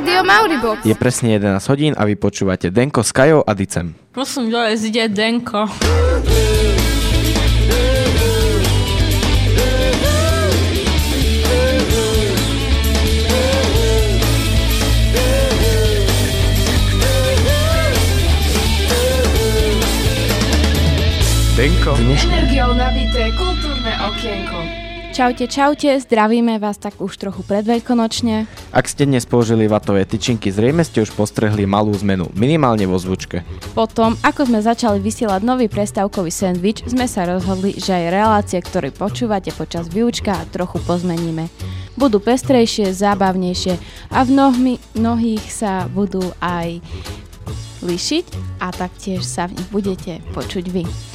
Rádio Mauribox. Je presne 11 hodín a vy počúvate Denko s Kajou a Dicem. Prosím, dole ide Denko. Denko. Energiou nabité kultúrne okienko. Čaute, čaute, zdravíme vás tak už trochu predveľkonočne. Ak ste dnes použili vatové tyčinky, zrejme ste už postrehli malú zmenu, minimálne vo zvučke. Potom, ako sme začali vysielať nový prestávkový sendvič, sme sa rozhodli, že aj relácie, ktoré počúvate počas výučka, trochu pozmeníme. Budú pestrejšie, zábavnejšie a v mnohmi, mnohých sa budú aj lišiť a taktiež sa v nich budete počuť vy.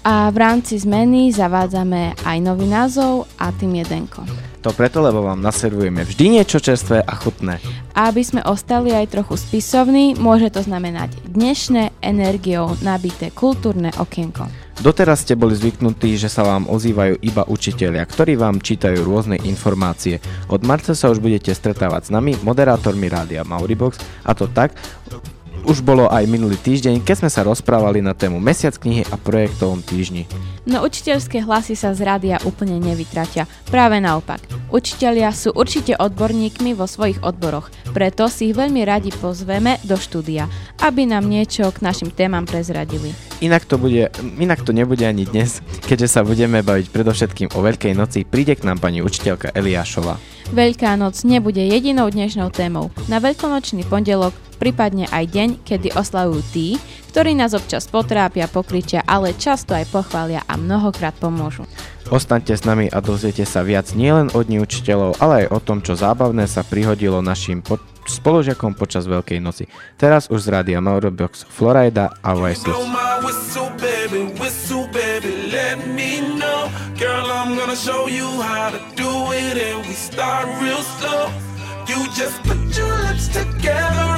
A v rámci zmeny zavádzame aj nový názov a tým je Denko. To preto, lebo vám naservujeme vždy niečo čerstvé a chutné. A aby sme ostali aj trochu spisovní, môže to znamenať dnešné energiou nabité kultúrne okienko. Doteraz ste boli zvyknutí, že sa vám ozývajú iba učitelia, ktorí vám čítajú rôzne informácie. Od marca sa už budete stretávať s nami, moderátormi rádia Mauribox, a to tak, už bolo aj minulý týždeň, keď sme sa rozprávali na tému Mesiac knihy a projektovom týždni. No učiteľské hlasy sa z rádia úplne nevytratia. Práve naopak. Učitelia sú určite odborníkmi vo svojich odboroch, preto si ich veľmi radi pozveme do štúdia, aby nám niečo k našim témam prezradili. Inak to, bude, inak to nebude ani dnes, keďže sa budeme baviť predovšetkým o Veľkej noci, príde k nám pani učiteľka Eliášova. Veľká noc nebude jedinou dnešnou témou. Na veľkonočný pondelok prípadne aj deň, kedy oslavujú tí, ktorí nás občas potrápia, pokričia, ale často aj pochvália a mnohokrát pomôžu. Ostaňte s nami a dozviete sa viac nielen od učiteľov, ale aj o tom, čo zábavné sa prihodilo našim po- spolužiakom počas Veľkej noci. Teraz už z rádia Mauribox Florida a Voiceless. Blow my whistle, baby, whistle, baby, let me know. Girl, I'm gonna show you how to do it, we start real slow. You just put your lips together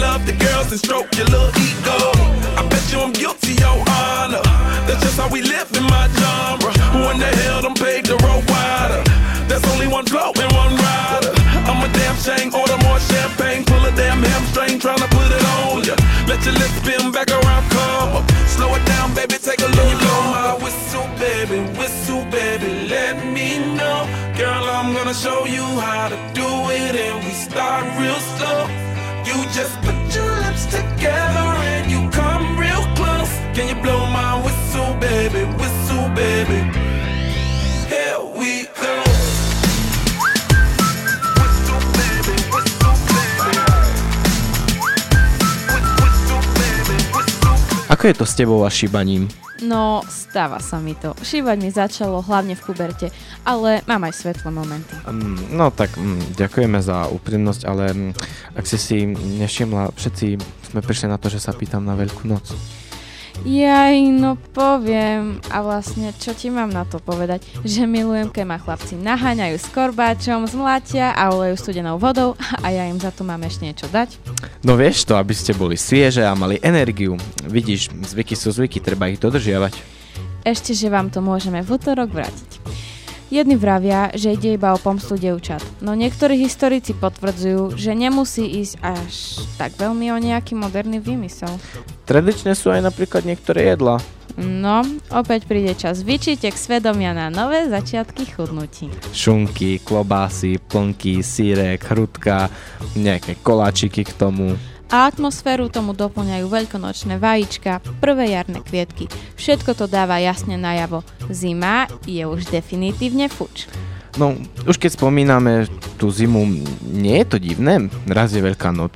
love to girls and stroke your little ego. I bet you I'm guilty, your honor. That's just how we live in my genre. Who in the hell done paved the road wider? There's only one flow and one rider. I'm a damn shame, order more champagne, pull a damn hamstring, tryna put it on ya. Let your lips spin back around, come up. Slow it down, baby, take a look. Blow my whistle, baby, whistle, baby, let me know. Girl, I'm gonna show you how to do it, and we start real slow. You just put your lips together and you come real close. Can you blow my whistle, baby, whistle, baby? Here we go. Whistle, baby, whistle, baby. Baby. Ako je to s tebou a šíbaním? No, stáva sa mi to. Šívať mi začalo hlavne v kuberte, ale mám aj svetlé momenty. Mm, No tak mm, ďakujeme za úprimnosť, ale mm, ak si si nevšimla, všetci sme prišli na to, že sa pýtam na Veľkú noc. Jaj, no poviem. A vlastne, čo ti mám na to povedať? Že milujem, keď ma chlapci naháňajú s korbáčom, zmlatia a olejú studenou vodou a ja im za to mám ešte niečo dať. No vieš to, aby ste boli svieže a mali energiu. Vidíš, zvyky sú zvyky, treba ich dodržiavať. Ešte, že vám to môžeme v útorok vrátiť. Jedni vravia, že ide iba o pomstu devčat, no niektorí historici potvrdzujú, že nemusí ísť až tak veľmi o nejaký moderný vymysel. Tradičné sú aj napríklad niektoré jedlá. No, opäť príde čas vyčitek svedomia na nové začiatky chudnutí. Šunky, klobásy, plnky, sírek, hrudka, nejaké koláčiky k tomu. A atmosféru tomu doplňajú veľkonočné vajíčka, prvé jarné kvietky. Všetko to dáva jasne najavo. Zima je už definitívne fuč. No, už keď spomíname tú zimu, nie je to divné? Raz je veľká noc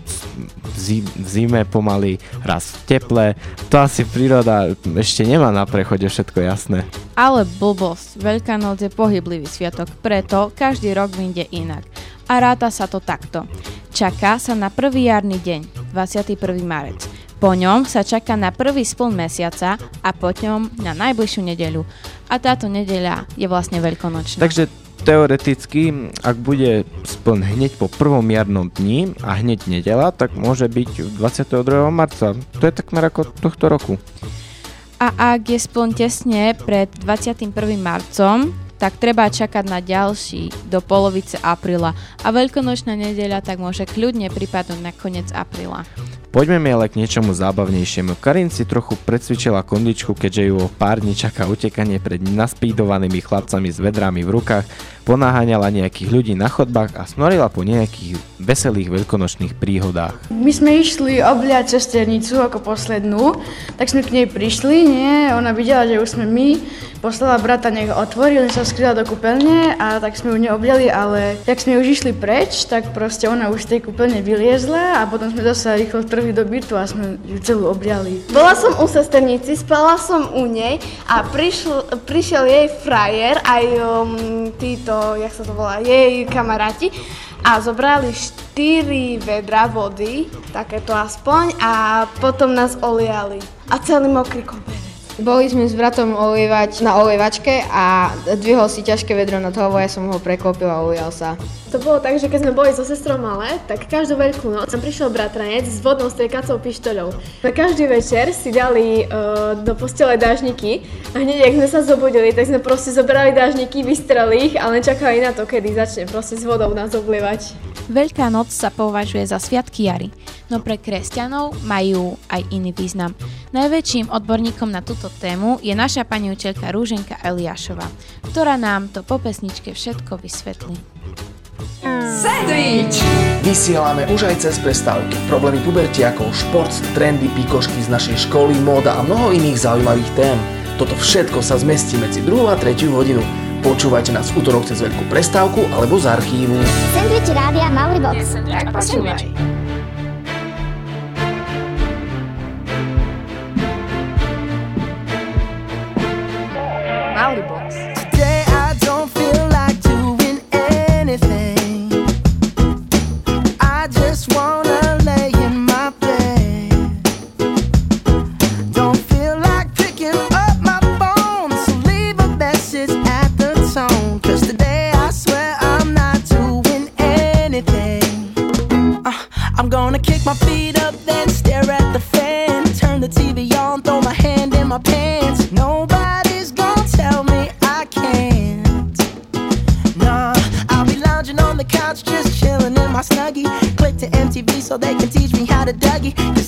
v, zi- v zime pomaly, raz v teple. To asi príroda ešte nemá na prechode všetko jasné. Ale blbosť, Veľká noc je pohyblivý sviatok, preto každý rok vyjde inak. A ráta sa to takto. Čaká sa na prvý jarný deň, 21. marec. Po ňom sa čaká na prvý spln mesiaca a potom na najbližšiu nedeľu. A táto nedeľa je vlastne veľkonočná. Takže teoreticky, ak bude spln hneď po prvom jarnom dni a hneď nedela, tak môže byť 22. marca. To je takmer ako tohto roku. A ak je spln tesne pred 21. marcom, tak treba čakať na ďalší do polovice apríla a veľkonočná nedeľa tak môže kľudne pripadnúť na koniec apríla. Poďme mi ale k niečomu zábavnejšiemu. Karin si trochu predsvičila kondičku, keďže ju o pár dní čaká utekanie pred naspídovanými chlapcami s vedrami v rukách, ponáhaňala nejakých ľudí na chodbách a snorila po nejakých veselých veľkonočných príhodách. My sme išli obliať cesternicu ako poslednú, tak sme k nej prišli, nie? Ona videla, že už sme my, poslala brata, nech otvorí, on sa skryla do kúpeľne a tak sme ju neobjali, ale jak sme už išli preč, tak proste ona už z tej kúpeľne vyliezla a potom sme zase rýchlo trhli do bytu a sme ju celú objali. Bola som u sesternici, spala som u nej a prišiel, prišiel jej frajer aj um, títo, jak sa to volá, jej kamaráti a zobrali 4 vedra vody, takéto aspoň, a potom nás oliali. A celý mokrý koberec. Boli sme s bratom olievať na olievačke a dvihol si ťažké vedro na toho, ja som ho preklopil a olial sa. To bolo tak, že keď sme boli so sestrou malé, tak každú veľkú noc som prišiel bratranec s vodnou striekacou pištoľou. Na každý večer si dali uh, do postele dážniky a hneď, ak sme sa zobudili, tak sme proste zobrali dážniky, vystreli ich a len čakali na to, kedy začne proste s vodou nás oblievať. Veľká noc sa považuje za sviatky jary, no pre kresťanov majú aj iný význam. Najväčším odborníkom na túto tému je naša pani učiteľka Rúženka Eliášova, ktorá nám to po pesničke všetko vysvetlí. Sandwich! Vysielame už aj cez prestávky. Problémy pubertiakov, šport, trendy, pikošky z našej školy, móda a mnoho iných zaujímavých tém. Toto všetko sa zmestí medzi 2 a 3 hodinu. Počúvajte nás v útorok cez veľkú prestávku alebo z archívu. Sandwich Rádia Mauribox. Tak počúvaj. So they can teach me how to Dougie.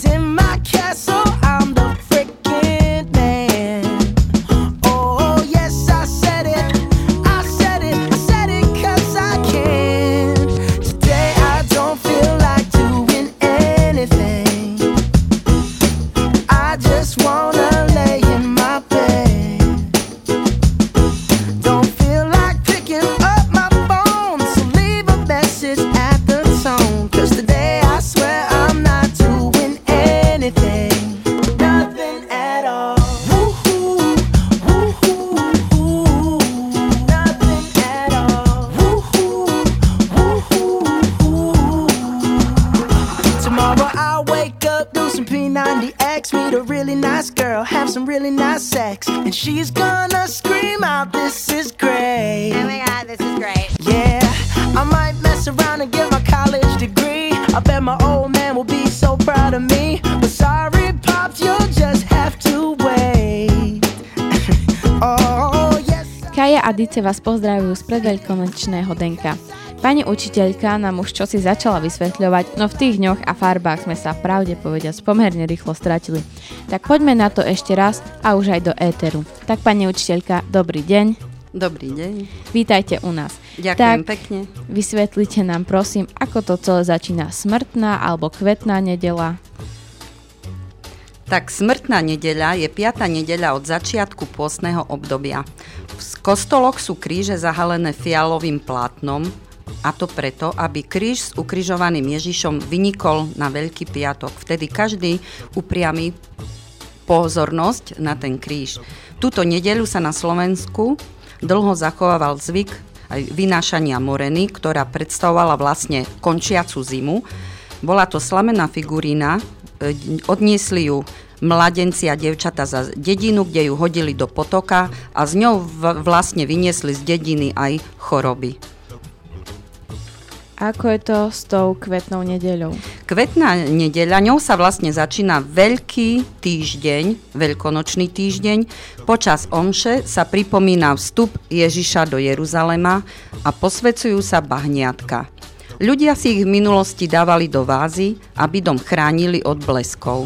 Girl, have really nice sex, and she's gonna scream out, "This is great!" Oh my god, this is great. Yeah, I might mess around and get my college degree. I bet my old man will be so proud of me. But sorry, pops, you'll just have to wait. oh yes. Kaja a Dice vás pozdravujú z predveľkonočného denka. Pani učiteľka nám už čosi začala vysvetľovať, no v tých dňoch a farbách sme sa pravde povediac pomerne rýchlo stratili. Tak poďme na to ešte raz a už aj do éteru. Tak pani učiteľka, dobrý deň. Dobrý deň. Vítajte u nás. Ďakujem tak, pekne. Vysvetlite nám prosím, ako to celé začína smrtná alebo kvetná nedela. Tak smrtná nedeľa je piata nedeľa od začiatku pôstneho obdobia. V kostoloch sú kríže zahalené fialovým plátnom, a to preto, aby kríž s ukrižovaným Ježišom vynikol na Veľký piatok. Vtedy každý upriami pozornosť na ten kríž. Túto nedeľu sa na Slovensku dlho zachovával zvyk aj vynášania moreny, ktorá predstavovala vlastne končiacu zimu. Bola to slamená figurína, e, odniesli ju mladenci a devčata za dedinu, kde ju hodili do potoka a z ňou vlastne vyniesli z dediny aj choroby. Ako je to s tou kvetnou nedeľou? Kvetná nedeľa, ňou sa vlastne začína veľký týždeň, veľkonočný týždeň. Počas omše sa pripomína vstup Ježiša do Jeruzalema a posvecujú sa bahniatka. Ľudia si ich v minulosti dávali do vázy, aby dom chránili od bleskov.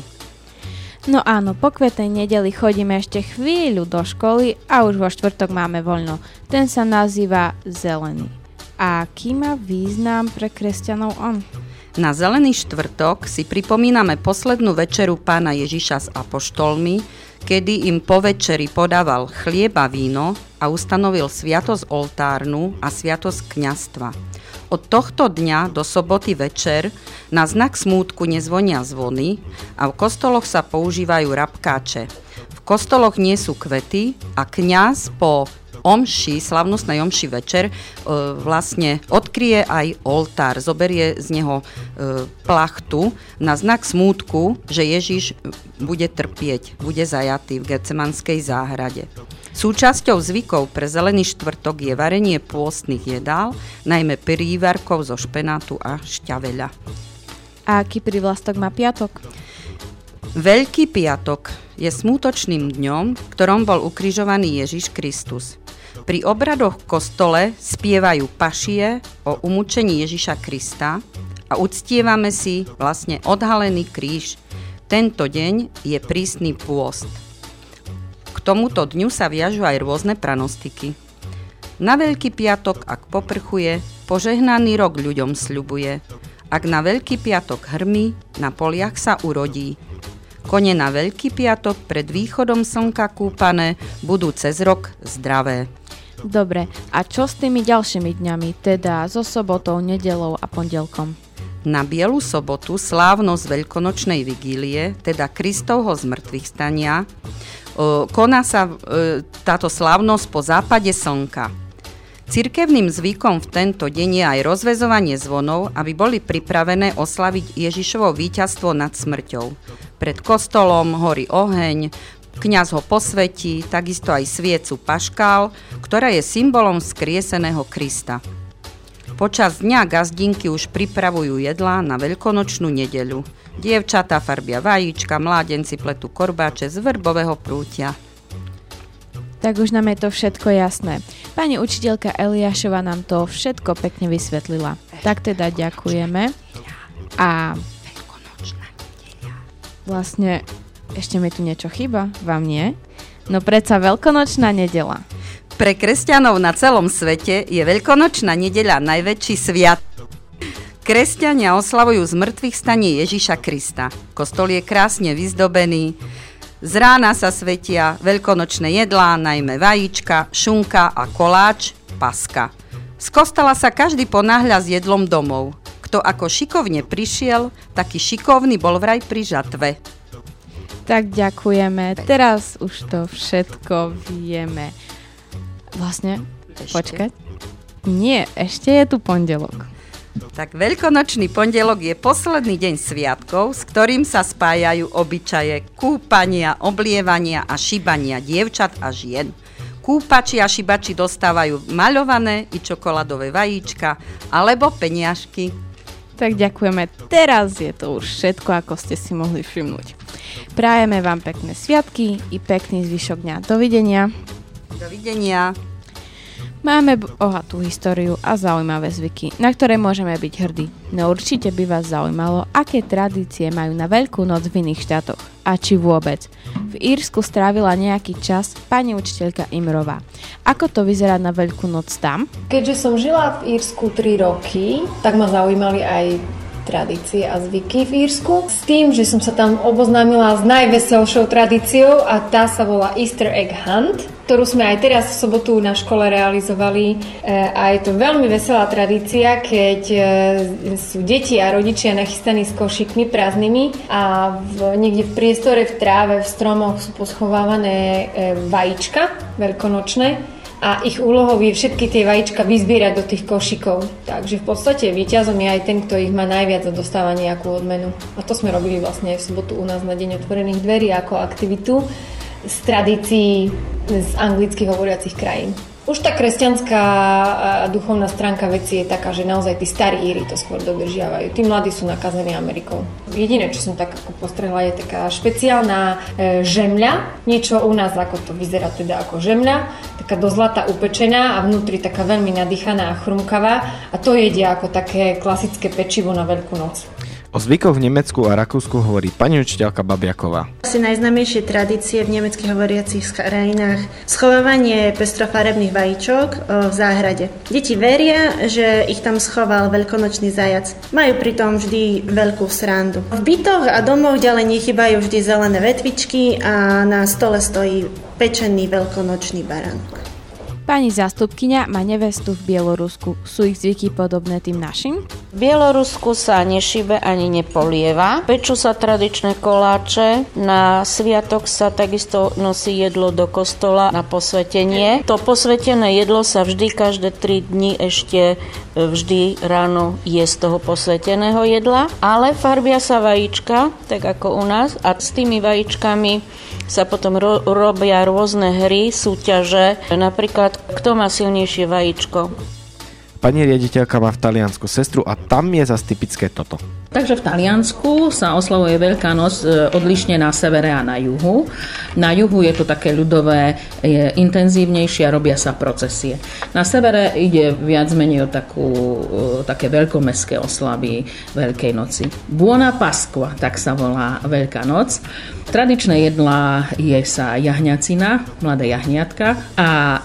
No áno, po kvetnej nedeli chodíme ešte chvíľu do školy a už vo štvrtok máme voľno. Ten sa nazýva zelený. A aký má význam pre kresťanov on? Na Zelený štvrtok si pripomíname poslednú večeru pána Ježiša s apoštolmi, kedy im po večeri podával chlieb a víno a ustanovil sviatosť oltárnu a sviatosť kňastva. Od tohto dňa do soboty večer na znak smútku nezvonia zvony a v kostoloch sa používajú rabkáče. Kostoloch nie sú kvety a kňaz po omši, slavnostnej omši večer, e, vlastne odkrie aj oltár, zoberie z neho e, plachtu na znak smútku, že Ježiš bude trpieť, bude zajatý v Getsemanskej záhrade. Súčasťou zvykov pre zelený štvrtok je varenie pôstnych jedál, najmä prívarkov zo špenátu a šťaveľa. A aký privlastok má piatok? Veľký piatok je smútočným dňom, v ktorom bol ukrižovaný Ježiš Kristus. Pri obradoch v kostole spievajú pašie o umúčení Ježiša Krista a uctievame si vlastne odhalený kríž. Tento deň je prísny pôst. K tomuto dňu sa viažu aj rôzne pranostiky. Na Veľký piatok, ak poprchuje, požehnaný rok ľuďom sľubuje. Ak na Veľký piatok hrmi, na poliach sa urodí. Kone na Veľký piatok pred východom slnka kúpané budú cez rok zdravé. Dobre, a čo s tými ďalšími dňami, teda so sobotou, nedelou a pondelkom? Na Bielu sobotu slávnosť veľkonočnej vigílie, teda Kristovho zmrtvých stania, koná sa e, táto slávnosť po západe slnka. Cirkevným zvykom v tento deň je aj rozvezovanie zvonov, aby boli pripravené oslaviť Ježišovo víťazstvo nad smrťou. Pred kostolom horí oheň, kňaz ho posvetí, takisto aj sviecu paškál, ktorá je symbolom skrieseného Krista. Počas dňa gazdinky už pripravujú jedlá na veľkonočnú nedeľu. Dievčatá farbia vajíčka, mládenci pletú korbáče z vrbového prútia. Tak už nám je to všetko jasné. Pani učiteľka Eliášova nám to všetko pekne vysvetlila. Tak teda ďakujeme. A vlastne ešte mi tu niečo chýba, vám nie? No predsa veľkonočná nedela. Pre kresťanov na celom svete je veľkonočná nedeľa najväčší sviat. Kresťania oslavujú z mŕtvych stanie Ježiša Krista. Kostol je krásne vyzdobený, z rána sa svetia veľkonočné jedlá, najmä vajíčka, šunka a koláč, paska. Z kostola sa každý ponáhľa s jedlom domov. Kto ako šikovne prišiel, taký šikovný bol vraj pri žatve. Tak ďakujeme. Teraz už to všetko vieme. Vlastne, Ešte? počkať. Nie, ešte je tu pondelok. Tak veľkonočný pondelok je posledný deň sviatkov, s ktorým sa spájajú obyčaje kúpania, oblievania a šibania dievčat a žien. Kúpači a šibači dostávajú maľované i čokoládové vajíčka alebo peniažky. Tak ďakujeme. Teraz je to už všetko, ako ste si mohli všimnúť. Prajeme vám pekné sviatky i pekný zvyšok dňa. Dovidenia. Dovidenia. Máme bohatú históriu a zaujímavé zvyky, na ktoré môžeme byť hrdí. No určite by vás zaujímalo, aké tradície majú na Veľkú noc v iných štátoch. A či vôbec. V Írsku strávila nejaký čas pani učiteľka Imrová. Ako to vyzerá na Veľkú noc tam? Keďže som žila v Írsku 3 roky, tak ma zaujímali aj tradície a zvyky v Írsku. S tým, že som sa tam oboznámila s najveselšou tradíciou a tá sa volá Easter Egg Hunt, ktorú sme aj teraz v sobotu na škole realizovali. E, A je to veľmi veselá tradícia, keď e, sú deti a rodičia nachystaní s košikmi prázdnymi a v, niekde v priestore, v tráve, v stromoch sú poschovávané e, vajíčka veľkonočné a ich úlohou je všetky tie vajíčka vyzbierať do tých košikov. Takže v podstate víťazom je aj ten, kto ich má najviac a dostáva nejakú odmenu. A to sme robili vlastne v sobotu u nás na Deň otvorených dverí ako aktivitu z tradícií z anglicky hovoriacich krajín. Už tá kresťanská duchovná stránka veci je taká, že naozaj tí starí Íri to skôr dodržiavajú. Tí mladí sú nakazení Amerikou. Jediné, čo som tak ako postrehla, je taká špeciálna e, žemľa. Niečo u nás, ako to vyzerá teda ako žemľa. Taká do zlata upečená a vnútri taká veľmi nadýchaná a chrumkavá. A to jedia ako také klasické pečivo na Veľkú noc. O zvykoch v Nemecku a Rakúsku hovorí pani učiteľka Babiaková. Asi najznámejšie tradície v nemeckých hovoriacich krajinách schovávanie pestrofarebných vajíčok v záhrade. Deti veria, že ich tam schoval veľkonočný zajac. Majú pritom vždy veľkú srandu. V bytoch a domoch ďalej nechybajú vždy zelené vetvičky a na stole stojí pečený veľkonočný baránok. Pani zástupkyňa má nevestu v Bielorusku. Sú ich zvyky podobné tým našim? V Bielorusku sa nešibe ani nepolieva. Pečú sa tradičné koláče. Na sviatok sa takisto nosí jedlo do kostola na posvetenie. To posvetené jedlo sa vždy každé 3 dni ešte vždy ráno je z toho posveteného jedla, ale farbia sa vajíčka, tak ako u nás, a s tými vajíčkami sa potom ro- robia rôzne hry, súťaže, napríklad kto má silnejšie vajíčko. Pani riaditeľka má v Taliansku sestru a tam je zase typické toto. Takže v Taliansku sa oslavuje Veľká noc e, odlišne na severe a na juhu. Na juhu je to také ľudové, je intenzívnejšie a robia sa procesie. Na severe ide viac menej o takú, e, také veľkomestské oslavy Veľkej noci. Buona Pasqua, tak sa volá Veľká noc. Tradičné jedlá je sa jahňacina, mladé jahňatka a e,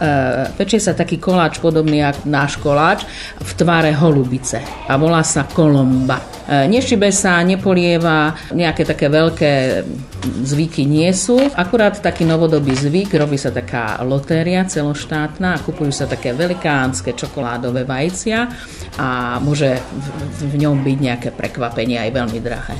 pečie sa taký koláč podobný ako náš koláč v tvare holubice a volá sa kolomba. E, nešibe sa, nepolieva, nejaké také veľké zvyky nie sú. Akurát taký novodobý zvyk, robí sa taká lotéria celoštátna a kupujú sa také velikánske čokoládové vajcia a môže v, v ňom byť nejaké prekvapenie aj veľmi drahé.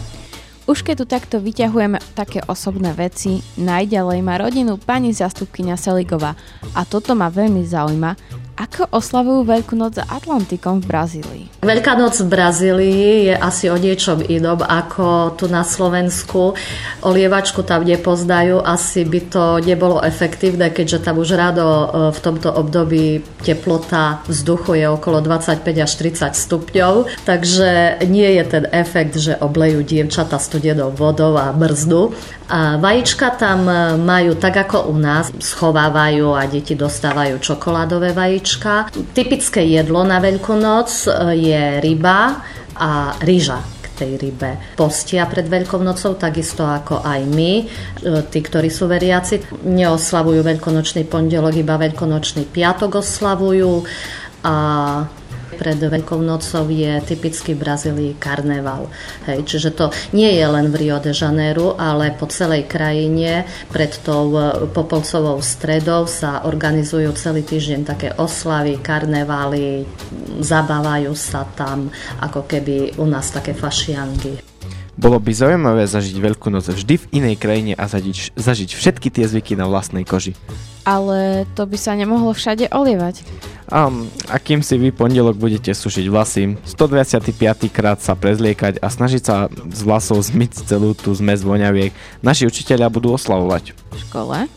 Už keď tu takto vyťahujeme také osobné veci, najďalej má rodinu pani zastupkynia Seligová a toto ma veľmi zaujíma, ako oslavujú Veľkú noc za Atlantikom v Brazílii? Veľká noc v Brazílii je asi o niečom inom ako tu na Slovensku. Olievačku tam nepozdajú, asi by to nebolo efektívne, keďže tam už ráno e, v tomto období teplota vzduchu je okolo 25 až 30 stupňov, takže nie je ten efekt, že oblejú dievčata studenou vodou a mrznú. A vajíčka tam e, majú tak ako u nás, schovávajú a deti dostávajú čokoládové vajíčka. Typické jedlo na Veľkú noc e, je ryba a ryža tej rybe. Postia pred Veľkou nocou, takisto ako aj my, e, tí, ktorí sú veriaci, neoslavujú veľkonočný pondelok, iba veľkonočný piatok oslavujú a pred Veľkou nocou je typický v Brazílii karneval. Hej, čiže to nie je len v Rio de Janeiro, ale po celej krajine pred tou e, Popolcovou stredou sa organizujú celý týždeň také oslavy, karnevály, zabávajú sa tam ako keby u nás také fašiangy. Bolo by zaujímavé zažiť Veľkú noc vždy v inej krajine a zažiť, zažiť všetky tie zvyky na vlastnej koži. Ale to by sa nemohlo všade olievať. A, a kým si vy pondelok budete sušiť vlasy, 125. krát sa prezliekať a snažiť sa z vlasov zmyť celú tú zmes voňaviek, naši učiteľia budú oslavovať. V škole?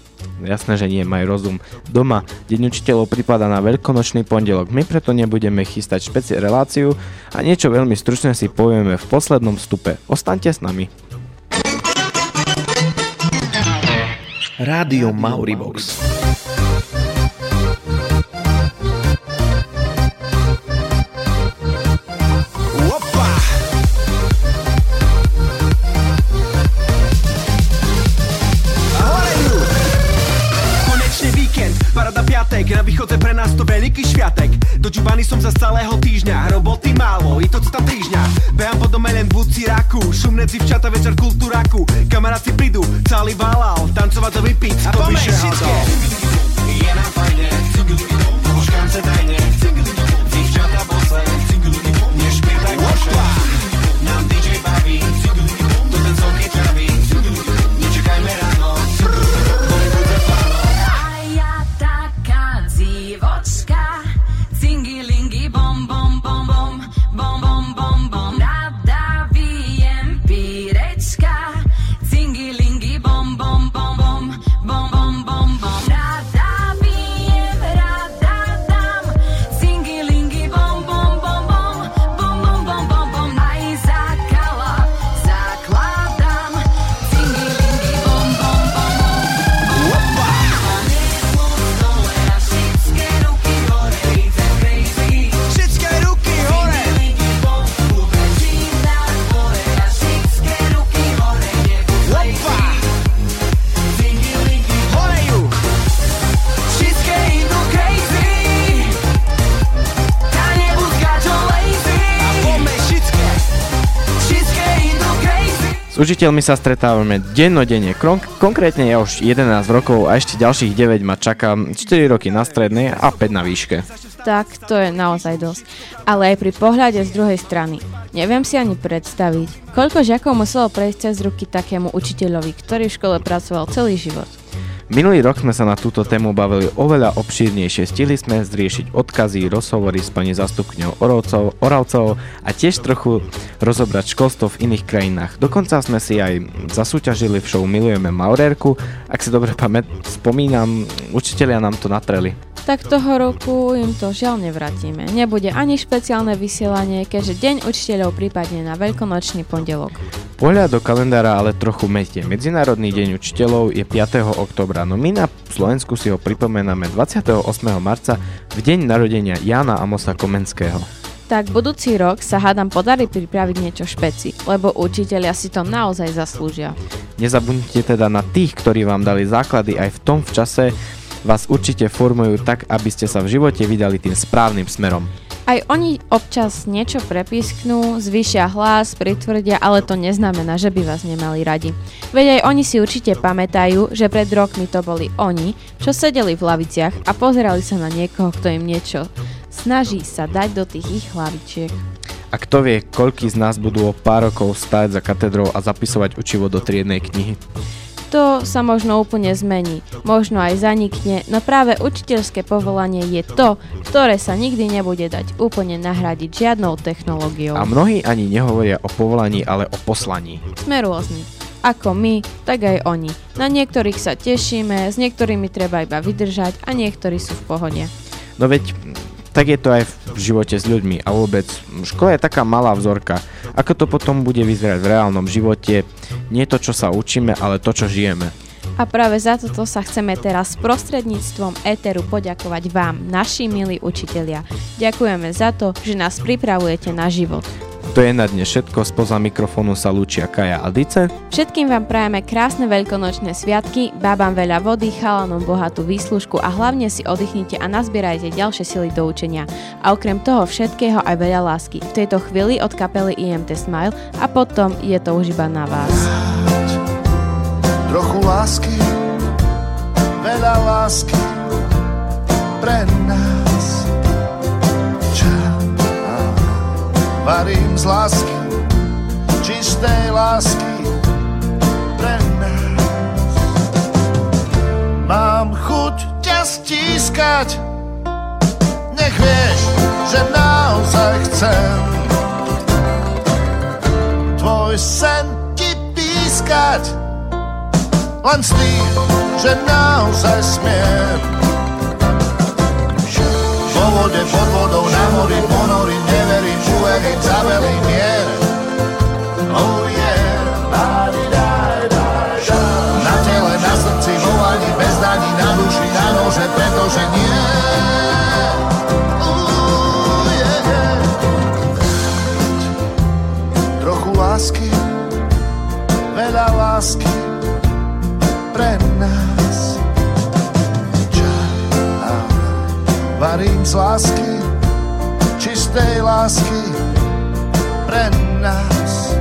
Jasné, že nie, maj rozum. Doma Deň učiteľov prípada na veľkonočný pondelok. My preto nebudeme chystať špeci reláciu a niečo veľmi stručné si povieme v poslednom vstupe. Ostaňte s nami. Rádio Mauribox. Dzivčata, večer kultúraku. Kamaráci prídu, celý valal Tancovať to vypiť, to by všetky učiteľmi sa stretávame dennodenne. Konkrétne ja už 11 rokov a ešte ďalších 9 ma čaká 4 roky na strednej a 5 na výške. Tak to je naozaj dosť. Ale aj pri pohľade z druhej strany. Neviem si ani predstaviť, koľko žiakov muselo prejsť cez ruky takému učiteľovi, ktorý v škole pracoval celý život. Minulý rok sme sa na túto tému bavili oveľa obšírnejšie. Stihli sme zriešiť odkazy, rozhovory s pani zastupňou Oravcov, Oravcov a tiež trochu rozobrať školstvo v iných krajinách. Dokonca sme si aj zasúťažili v show Milujeme Maurérku. Ak si dobre pamät, spomínam, učitelia nám to natreli. Tak toho roku im to žiaľ nevrátime. Nebude ani špeciálne vysielanie, keďže Deň učiteľov prípadne na veľkonočný pondelok. Pohľad do kalendára ale trochu metie. Medzinárodný deň učiteľov je 5. oktobra, no my na Slovensku si ho pripomenáme 28. marca v deň narodenia Jana Amosa Komenského. Tak budúci rok sa hádam podarí pripraviť niečo špeci, lebo učiteľia si to naozaj zaslúžia. Nezabudnite teda na tých, ktorí vám dali základy aj v tom v čase, vás určite formujú tak, aby ste sa v živote vydali tým správnym smerom. Aj oni občas niečo prepísknú, zvýšia hlas, pritvrdia, ale to neznamená, že by vás nemali radi. Veď aj oni si určite pamätajú, že pred rokmi to boli oni, čo sedeli v laviciach a pozerali sa na niekoho, kto im niečo snaží sa dať do tých ich hlavičiek. A kto vie, koľký z nás budú o pár rokov stáť za katedrou a zapisovať učivo do triednej knihy. To sa možno úplne zmení, možno aj zanikne, no práve učiteľské povolanie je to, ktoré sa nikdy nebude dať úplne nahradiť žiadnou technológiou. A mnohí ani nehovoria o povolaní, ale o poslaní. Sme rôzni. Ako my, tak aj oni. Na niektorých sa tešíme, s niektorými treba iba vydržať a niektorí sú v pohode. No veď tak je to aj v živote s ľuďmi a vôbec škola je taká malá vzorka. Ako to potom bude vyzerať v reálnom živote, nie to, čo sa učíme, ale to, čo žijeme. A práve za toto sa chceme teraz prostredníctvom Eteru poďakovať vám, naši milí učitelia. Ďakujeme za to, že nás pripravujete na život. To je na dne všetko, spoza mikrofónu sa lúčia Kaja a Dice. Všetkým vám prajeme krásne veľkonočné sviatky, bábam veľa vody, chalanom bohatú výslužku a hlavne si oddychnite a nazbierajte ďalšie sily do učenia. A okrem toho všetkého aj veľa lásky. V tejto chvíli od kapely IMT Smile a potom je to už iba na vás. Trochu lásky, veľa lásky pre nás. Varím z lásky, čistej lásky pre nás. Mám chuť ťa stískať, nech vieš, že naozaj chcem tvoj sen ti pískať, len s tým, že naozaj smiem. Vo vode, pod vodou, na mori, ponorím, uverím, zavelím, mier. Oh yeah. Na tele, na srdci, vo ani bez daní, na duši, na nože, pretože nie. Trochu lásky, veľa lásky pre nás. Ča, varím z lásky, čistej lásky pre nás.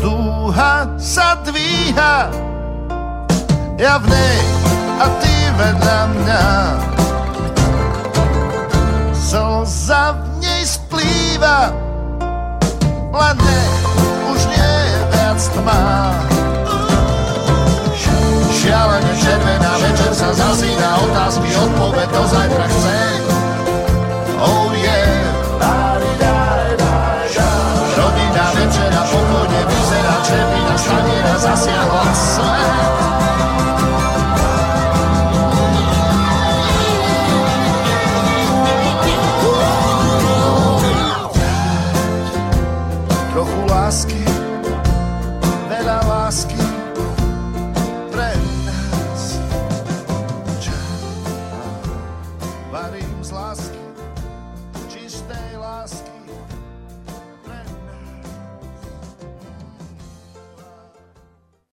Dúha sa dvíha, ja v nej a ty vedľa mňa. Slza v nej splýva, len ne, už nie je viac tmá. Šialene červená večer sa zasína otázky, odpoveď do zajtra chce.